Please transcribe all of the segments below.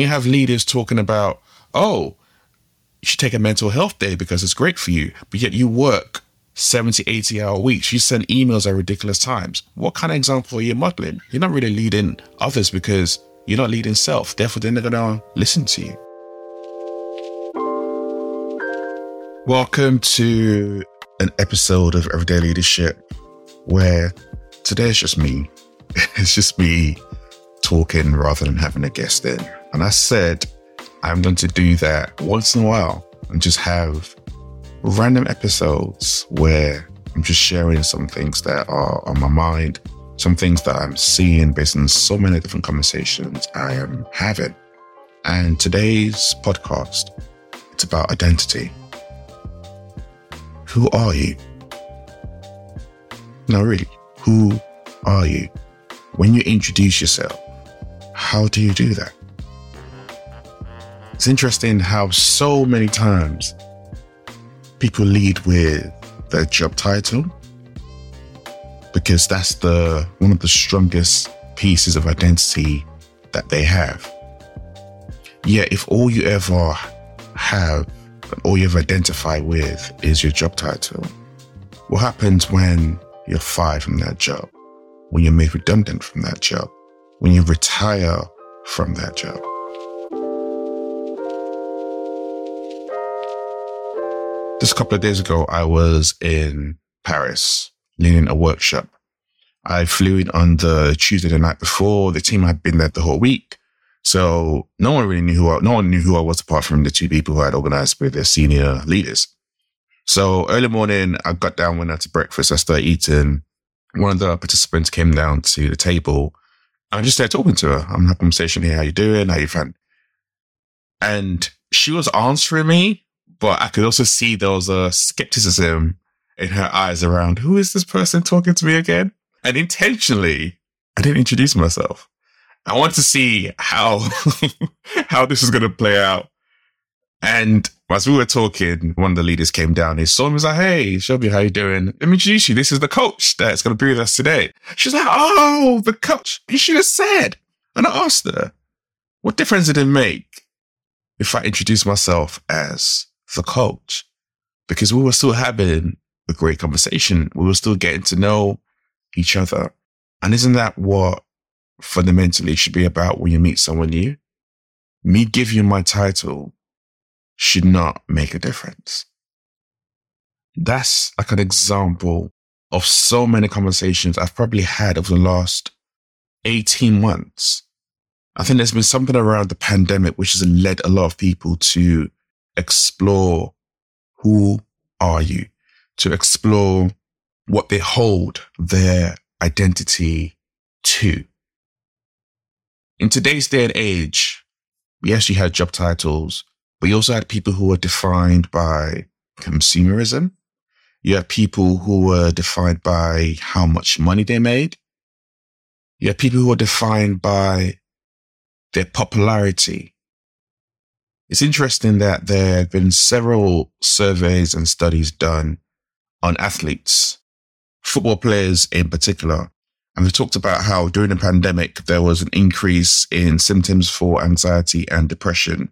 When you have leaders talking about, oh, you should take a mental health day because it's great for you, but yet you work 70, 80 hour weeks. You send emails at ridiculous times. What kind of example are you modeling? You're not really leading others because you're not leading self. Therefore, they're not going to listen to you. Welcome to an episode of Everyday Leadership where today it's just me. It's just me talking rather than having a guest in. And I said, I'm going to do that once in a while and just have random episodes where I'm just sharing some things that are on my mind, some things that I'm seeing based on so many different conversations I am having. And today's podcast, it's about identity. Who are you? No, really, who are you? When you introduce yourself, how do you do that? It's interesting how so many times people lead with their job title because that's the one of the strongest pieces of identity that they have. Yet if all you ever have and all you ever identify with is your job title. What happens when you're fired from that job? When you're made redundant from that job? When you retire from that job? Just a couple of days ago, I was in Paris leading a workshop. I flew in on the Tuesday the night before. The team had been there the whole week. So no one really knew who I, no one knew who I was apart from the two people who had organized with their senior leaders. So early morning, I got down, went out to breakfast. I started eating. One of the participants came down to the table. I'm just started talking to her. I'm having a conversation here. How you doing? How you feeling? And she was answering me, but I could also see there was a skepticism in her eyes around who is this person talking to me again? And intentionally, I didn't introduce myself. I want to see how how this is going to play out. And as we were talking, one of the leaders came down. He saw me. Was like, "Hey, Shelby, how you doing? Let me introduce you. This is the coach that's going to be with us today." She's like, "Oh, the coach." You should have said. And I asked her, "What difference did it make if I introduced myself as the coach?" Because we were still having a great conversation. We were still getting to know each other. And isn't that what fundamentally should be about when you meet someone new. Me giving you my title should not make a difference. That's like an example of so many conversations I've probably had over the last 18 months. I think there's been something around the pandemic which has led a lot of people to explore who are you, to explore what they hold their identity to. In today's day and age, yes, you had job titles, but you also had people who were defined by consumerism. You had people who were defined by how much money they made. You had people who were defined by their popularity. It's interesting that there have been several surveys and studies done on athletes, football players in particular, and we talked about how during the pandemic, there was an increase in symptoms for anxiety and depression,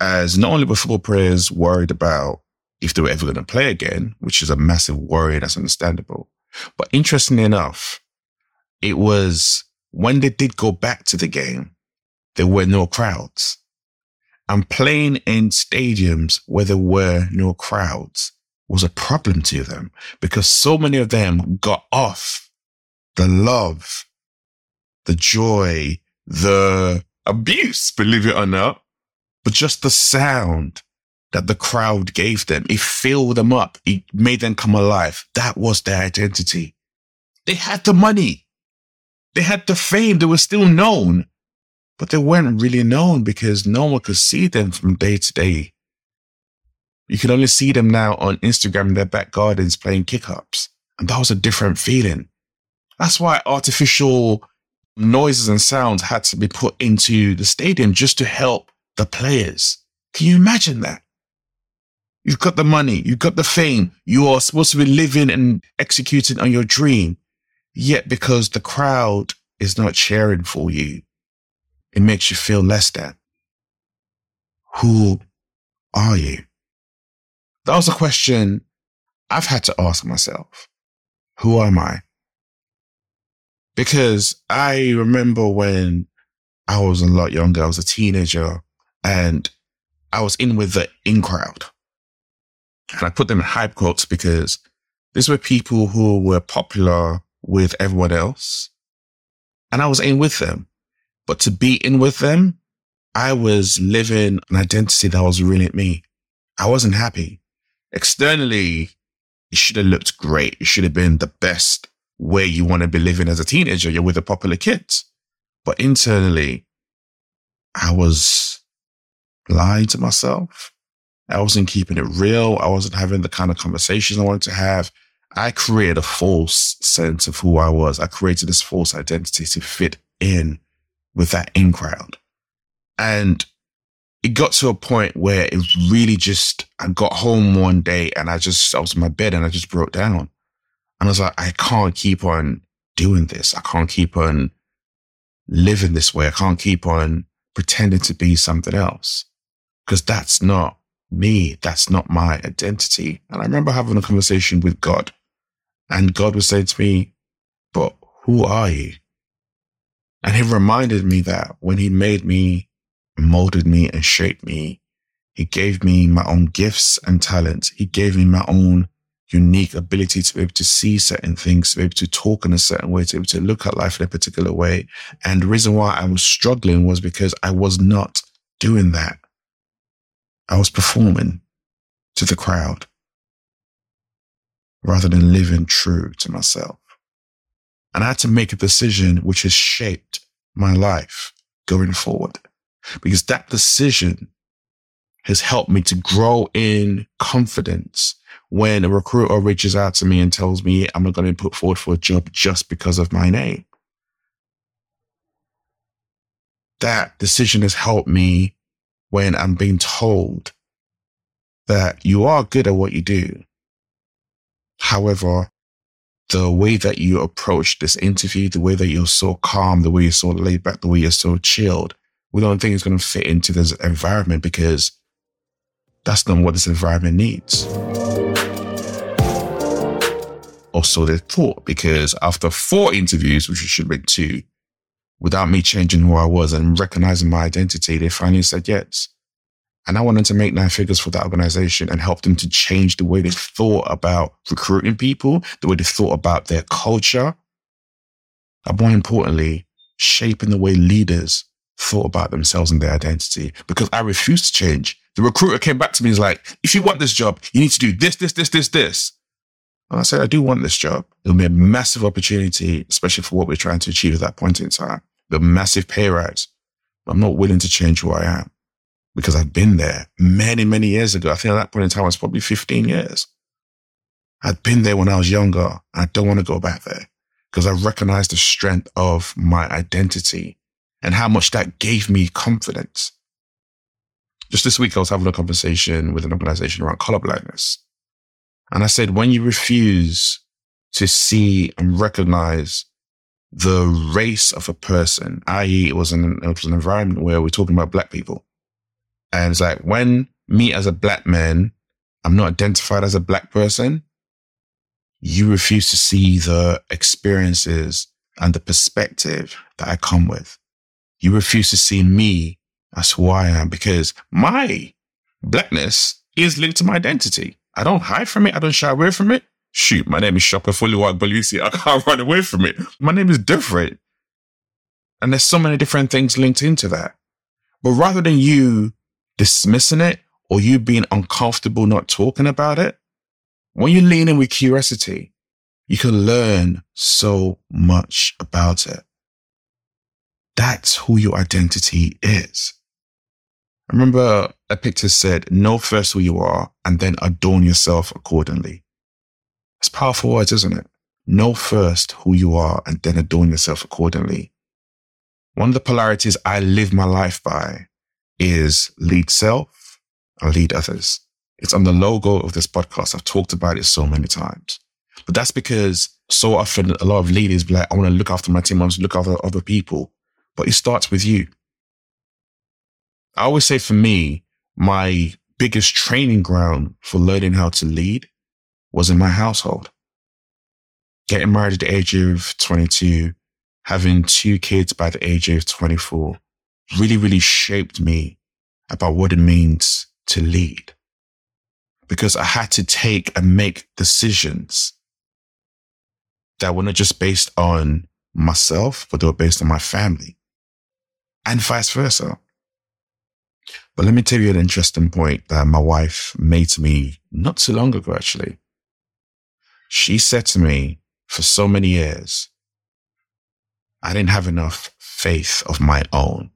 as not only were football players worried about if they were ever going to play again, which is a massive worry, that's understandable. But interestingly enough, it was when they did go back to the game, there were no crowds. And playing in stadiums where there were no crowds was a problem to them because so many of them got off the love, the joy, the abuse, believe it or not, but just the sound that the crowd gave them. It filled them up. It made them come alive. That was their identity. They had the money. They had the fame. They were still known, but they weren't really known because no one could see them from day to day. You can only see them now on Instagram in their back gardens playing kick ups. And that was a different feeling. That's why artificial noises and sounds had to be put into the stadium just to help the players. Can you imagine that? You've got the money, you've got the fame, you are supposed to be living and executing on your dream. Yet because the crowd is not cheering for you, it makes you feel less than. who are you? That was a question I've had to ask myself. Who am I? Because I remember when I was a lot younger, I was a teenager and I was in with the in crowd. And I put them in hype quotes because these were people who were popular with everyone else. And I was in with them. But to be in with them, I was living an identity that was really me. I wasn't happy. Externally, it should have looked great. It should have been the best way you want to be living as a teenager. You're with the popular kids. But internally, I was lying to myself. I wasn't keeping it real. I wasn't having the kind of conversations I wanted to have. I created a false sense of who I was. I created this false identity to fit in with that in crowd. And it got to a point where it really just, I got home one day and I just, I was in my bed and I just broke down. And I was like, I can't keep on doing this. I can't keep on living this way. I can't keep on pretending to be something else because that's not me. That's not my identity. And I remember having a conversation with God and God was saying to me, but who are you? And he reminded me that when he made me molded me and shaped me. He gave me my own gifts and talents. He gave me my own unique ability to be able to see certain things, to be able to talk in a certain way, to be able to look at life in a particular way. And the reason why I was struggling was because I was not doing that. I was performing to the crowd rather than living true to myself. And I had to make a decision which has shaped my life going forward because that decision has helped me to grow in confidence when a recruiter reaches out to me and tells me I'm not going to be put forward for a job just because of my name. That decision has helped me when I'm being told that you are good at what you do. However, the way that you approach this interview, the way that you're so calm, the way you're so laid back, the way you're so chilled, we don't think it's going to fit into this environment because that's not what this environment needs. Also, they thought because after four interviews, which should have been two, without me changing who I was and recognizing my identity, they finally said yes. And I wanted to make nine figures for that organization and help them to change the way they thought about recruiting people, the way they thought about their culture. And more importantly, shaping the way leaders thought about themselves and their identity because I refused to change. The recruiter came back to me and was like, if you want this job, you need to do this, this, this, this, this. And I said, I do want this job. It'll be a massive opportunity, especially for what we're trying to achieve at that point in time. The massive pay rise. I'm not willing to change who I am because I've been there many, many years ago. I think at that point in time, I was probably 15 years. I'd been there when I was younger. I don't want to go back there because I recognize the strength of my identity and how much that gave me confidence. Just this week, I was having a conversation with an organization around colorblindness. And I said, when you refuse to see and recognize the race of a person, i.e., it was an, it was an environment where we're talking about black people. And it's like when me as a black man, I'm not identified as a black person, you refuse to see the experiences and the perspective that I come with. You refuse to see me as who I am because my blackness is linked to my identity. I don't hide from it. I don't shy away from it. Shoot, my name is Sope Agbelusi. I can't run away from it. My name is different. And there's so many different things linked into that. But rather than you dismissing it or you being uncomfortable not talking about it, when you lean in with curiosity, you can learn so much about it. That's who your identity is. I remember Epictetus said, know first who you are and then adorn yourself accordingly. It's powerful words, isn't it? Know first who you are and then adorn yourself accordingly. One of the polarities I live my life by is lead self and lead others. It's on the logo of this podcast. I've talked about it so many times, but that's because so often a lot of leaders be like, I want to look after my team. I want to look after other people but it starts with you. I always say for me, my biggest training ground for learning how to lead was in my household. Getting married at the age of 22, having two kids by the age of 24 really, really shaped me about what it means to lead. Because I had to take and make decisions that were not just based on myself, but they were based on my family and vice versa. But let me tell you an interesting point that my wife made to me not too long ago, actually. She said to me for so many years, I didn't have enough faith of my own.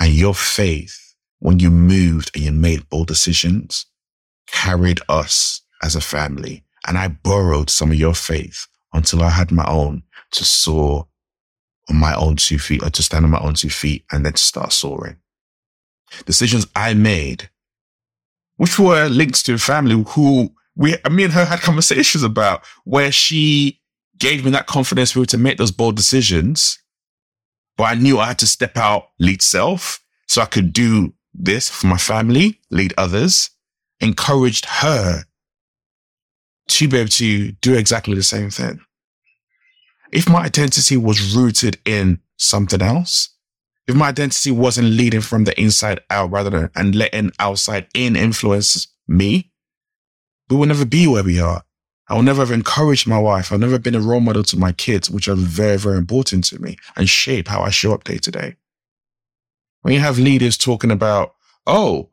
And your faith, when you moved and you made bold decisions, carried us as a family. And I borrowed some of your faith until I had my own to soar on my own two feet or to stand on my own two feet and then to start soaring decisions I made, which were linked to a family who we, me and her had conversations about where she gave me that confidence to make those bold decisions. But I knew I had to step out, lead self so I could do this for my family, lead others, encouraged her to be able to do exactly the same thing. If my identity was rooted in something else, if my identity wasn't leading from the inside out rather than and letting outside in influence me, we will never be where we are. I will never have encouraged my wife. I've never been a role model to my kids, which are very, very important to me and shape how I show up day to day. When you have leaders talking about, oh,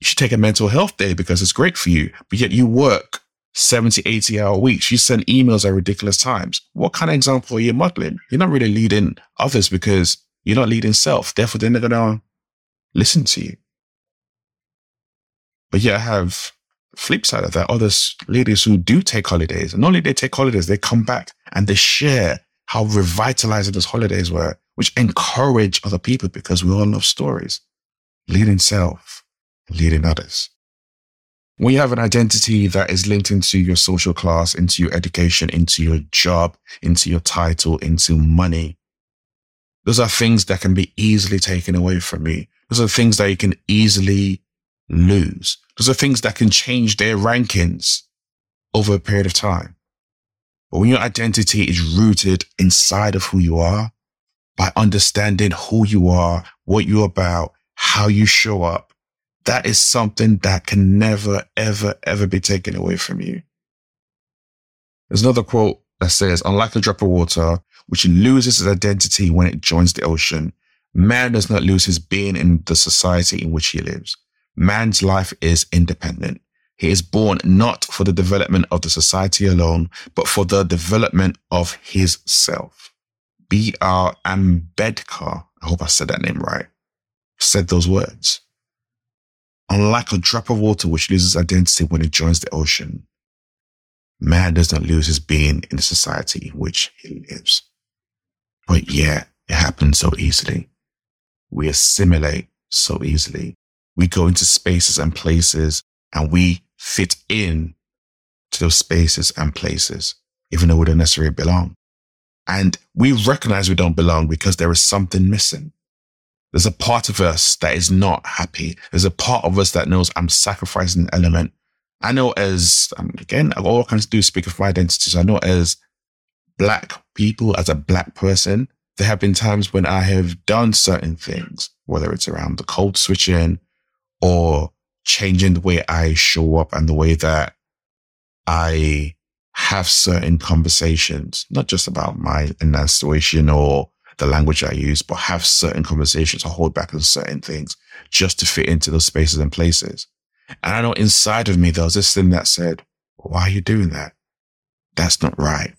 you should take a mental health day because it's great for you, but yet you work 70, 80 hour weeks. You send emails at ridiculous times. What kind of example are you modeling? You're not really leading others because you're not leading self. Therefore, they're not going to listen to you. But yet I have flip side of that, other leaders who do take holidays. And not only they take holidays, they come back and they share how revitalizing those holidays were, which encourage other people because we all love stories. Leading self, leading others. When you have an identity that is linked into your social class, into your education, into your job, into your title, into money, those are things that can be easily taken away from you. Those are things that you can easily lose. Those are things that can change their rankings over a period of time. But when your identity is rooted inside of who you are, by understanding who you are, what you're about, how you show up, that is something that can never, ever, ever be taken away from you. There's another quote that says, unlike a drop of water, which loses its identity when it joins the ocean, man does not lose his being in the society in which he lives. Man's life is independent. He is born not for the development of the society alone, but for the development of his self. B.R. Ambedkar, I hope I said that name right, said those words. Unlike a drop of water which loses identity when it joins the ocean, man does not lose his being in the society in which he lives. But yeah, it happens so easily. We assimilate so easily. We go into spaces and places and we fit in to those spaces and places, even though we don't necessarily belong. And we recognize we don't belong because there is something missing. There's a part of us that is not happy. There's a part of us that knows I'm sacrificing an element I know as, um, again, all I can do is speak of my identities. I know as black people, as a black person, there have been times when I have done certain things, whether it's around the code switching or changing the way I show up and the way that I have certain conversations, not just about my enunciation or the language I use, but have certain conversations or hold back on certain things just to fit into those spaces and places. And I know inside of me, there was this thing that said, why are you doing that? That's not right.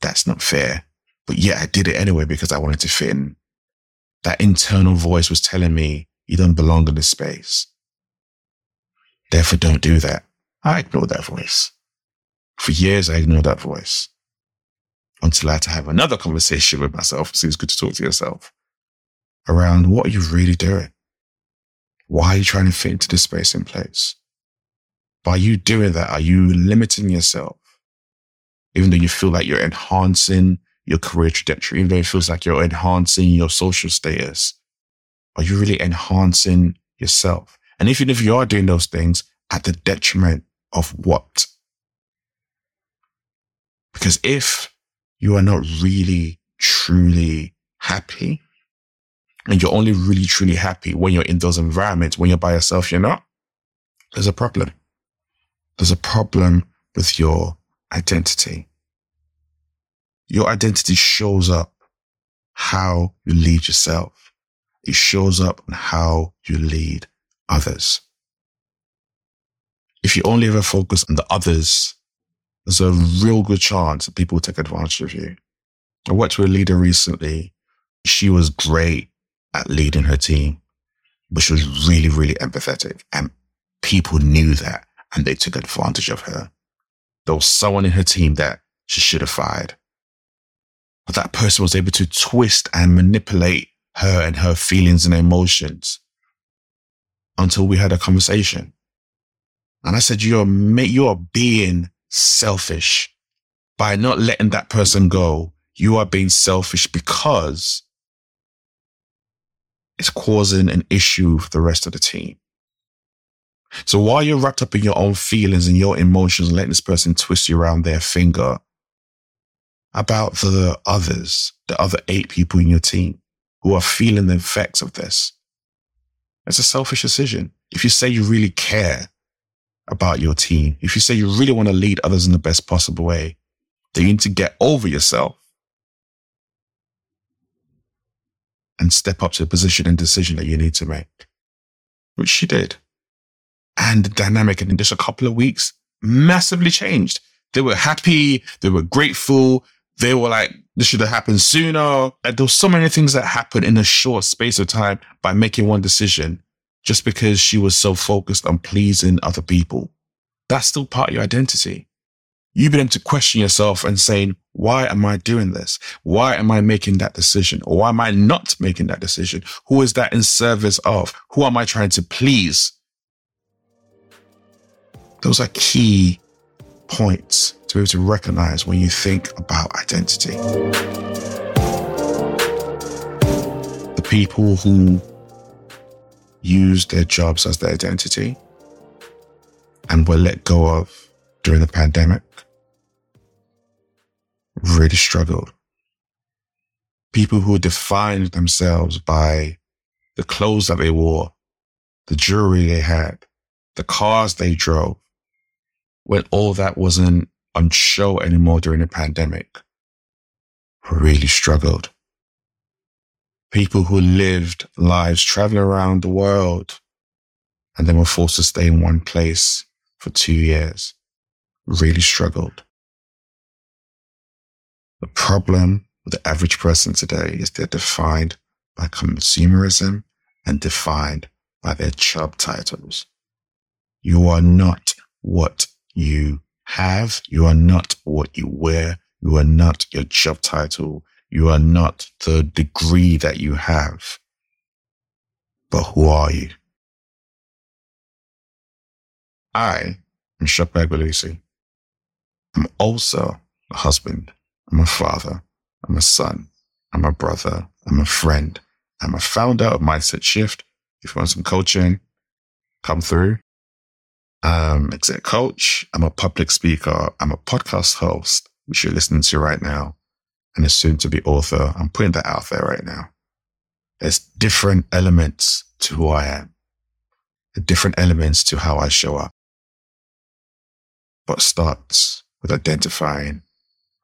That's not fair. But yet I did it anyway because I wanted to fit in. That internal voice was telling me, you don't belong in this space. Therefore, don't do that. I ignored that voice. For years, I ignored that voice until I had to have another conversation with myself. So it's good to talk to yourself around what are you really doing? Why are you trying to fit into this space and place? By you doing that, are you limiting yourself? Even though you feel like you're enhancing your career trajectory, even though it feels like you're enhancing your social status, are you really enhancing yourself. And even if you are doing those things at the detriment of what? Because if you are not really, truly happy, and you're only really, truly happy when you're in those environments, when you're by yourself, you're not, there's a problem. There's a problem with your identity. Your identity shows up how you lead yourself. It shows up on how you lead others. If you only ever focus on the others, there's a real good chance that people will take advantage of you. I worked with a leader recently. She was great at leading her team, but she was really, really empathetic and people knew that and they took advantage of her. There was someone in her team that she should have fired. But that person was able to twist and manipulate her and her feelings and emotions until we had a conversation. And I said, you're, you're being selfish by not letting that person go. You are being selfish because it's causing an issue for the rest of the team. So while you're wrapped up in your own feelings and your emotions and letting this person twist you around their finger about the others, the other eight people in your team who are feeling the effects of this, it's a selfish decision. If you say you really care about your team, if you say you really want to lead others in the best possible way, then you need to get over yourself and step up to the position and decision that you need to make, which she did. And the dynamic in just a couple of weeks massively changed. They were happy. They were grateful. They were like, this should have happened sooner. Like, there were so many things that happened in a short space of time by making one decision just because she was so focused on pleasing other people. That's still part of your identity. You begin to question yourself and saying, why am I doing this? Why am I making that decision? Or why am I not making that decision? Who is that in service of? Who am I trying to please? Those are key points to be able to recognize when you think about identity. The people who use their jobs as their identity and were let go of during the pandemic really struggled. People who defined themselves by the clothes that they wore, the jewelry they had, the cars they drove, when all that wasn't on show anymore during the pandemic, really struggled. People who lived lives traveling around the world and then were forced to stay in one place for two years really struggled. The problem with the average person today is they're defined by consumerism and defined by their job titles. You are not what you have. You are not what you wear. You are not your job title. You are not the degree that you have. But who are you? I am Sope Agbelusi. I'm also a husband. I'm a father. I'm a son. I'm a brother. I'm a friend. I'm a founder of Mindset Shift. If you want some coaching, come through um, exec coach. I'm a public speaker. I'm a podcast host, which you're listening to right now, and a soon to be author. I'm putting that out there right now. There's different elements to who I am, different elements to how I show up. But starts with identifying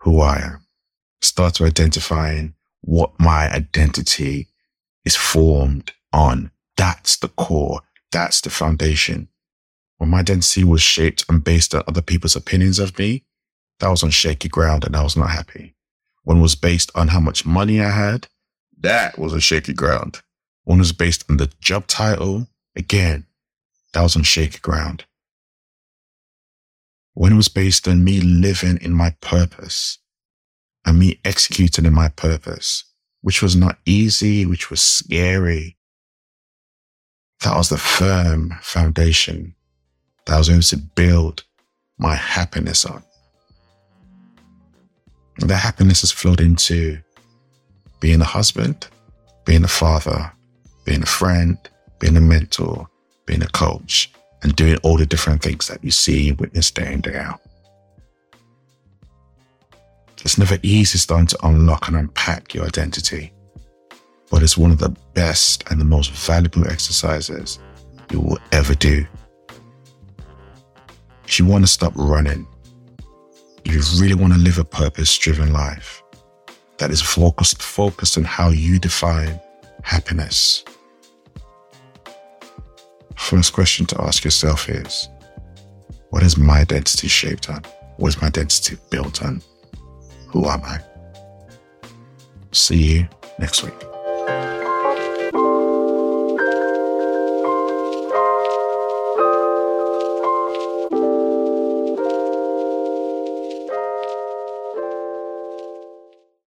who I am. Starts with identifying what my identity is formed on. That's the core. That's the foundation when my identity was shaped and based on other people's opinions of me, that was on shaky ground and I was not happy. When it was based on how much money I had, that was on shaky ground. When it was based on the job title, again, that was on shaky ground. When it was based on me living in my purpose and me executing in my purpose, which was not easy, which was scary, that was the firm foundation that I was able to build my happiness on. And that happiness has flowed into being a husband, being a father, being a friend, being a mentor, being a coach, and doing all the different things that you see and witness day in, day out. It's never easy starting to unlock and unpack your identity, but it's one of the best and the most valuable exercises you will ever do. If you want to stop running, if you really want to live a purpose driven life that is focused, focused on how you define happiness, first question to ask yourself is what is my identity shaped on? What is my identity built on? Who am I? See you next week.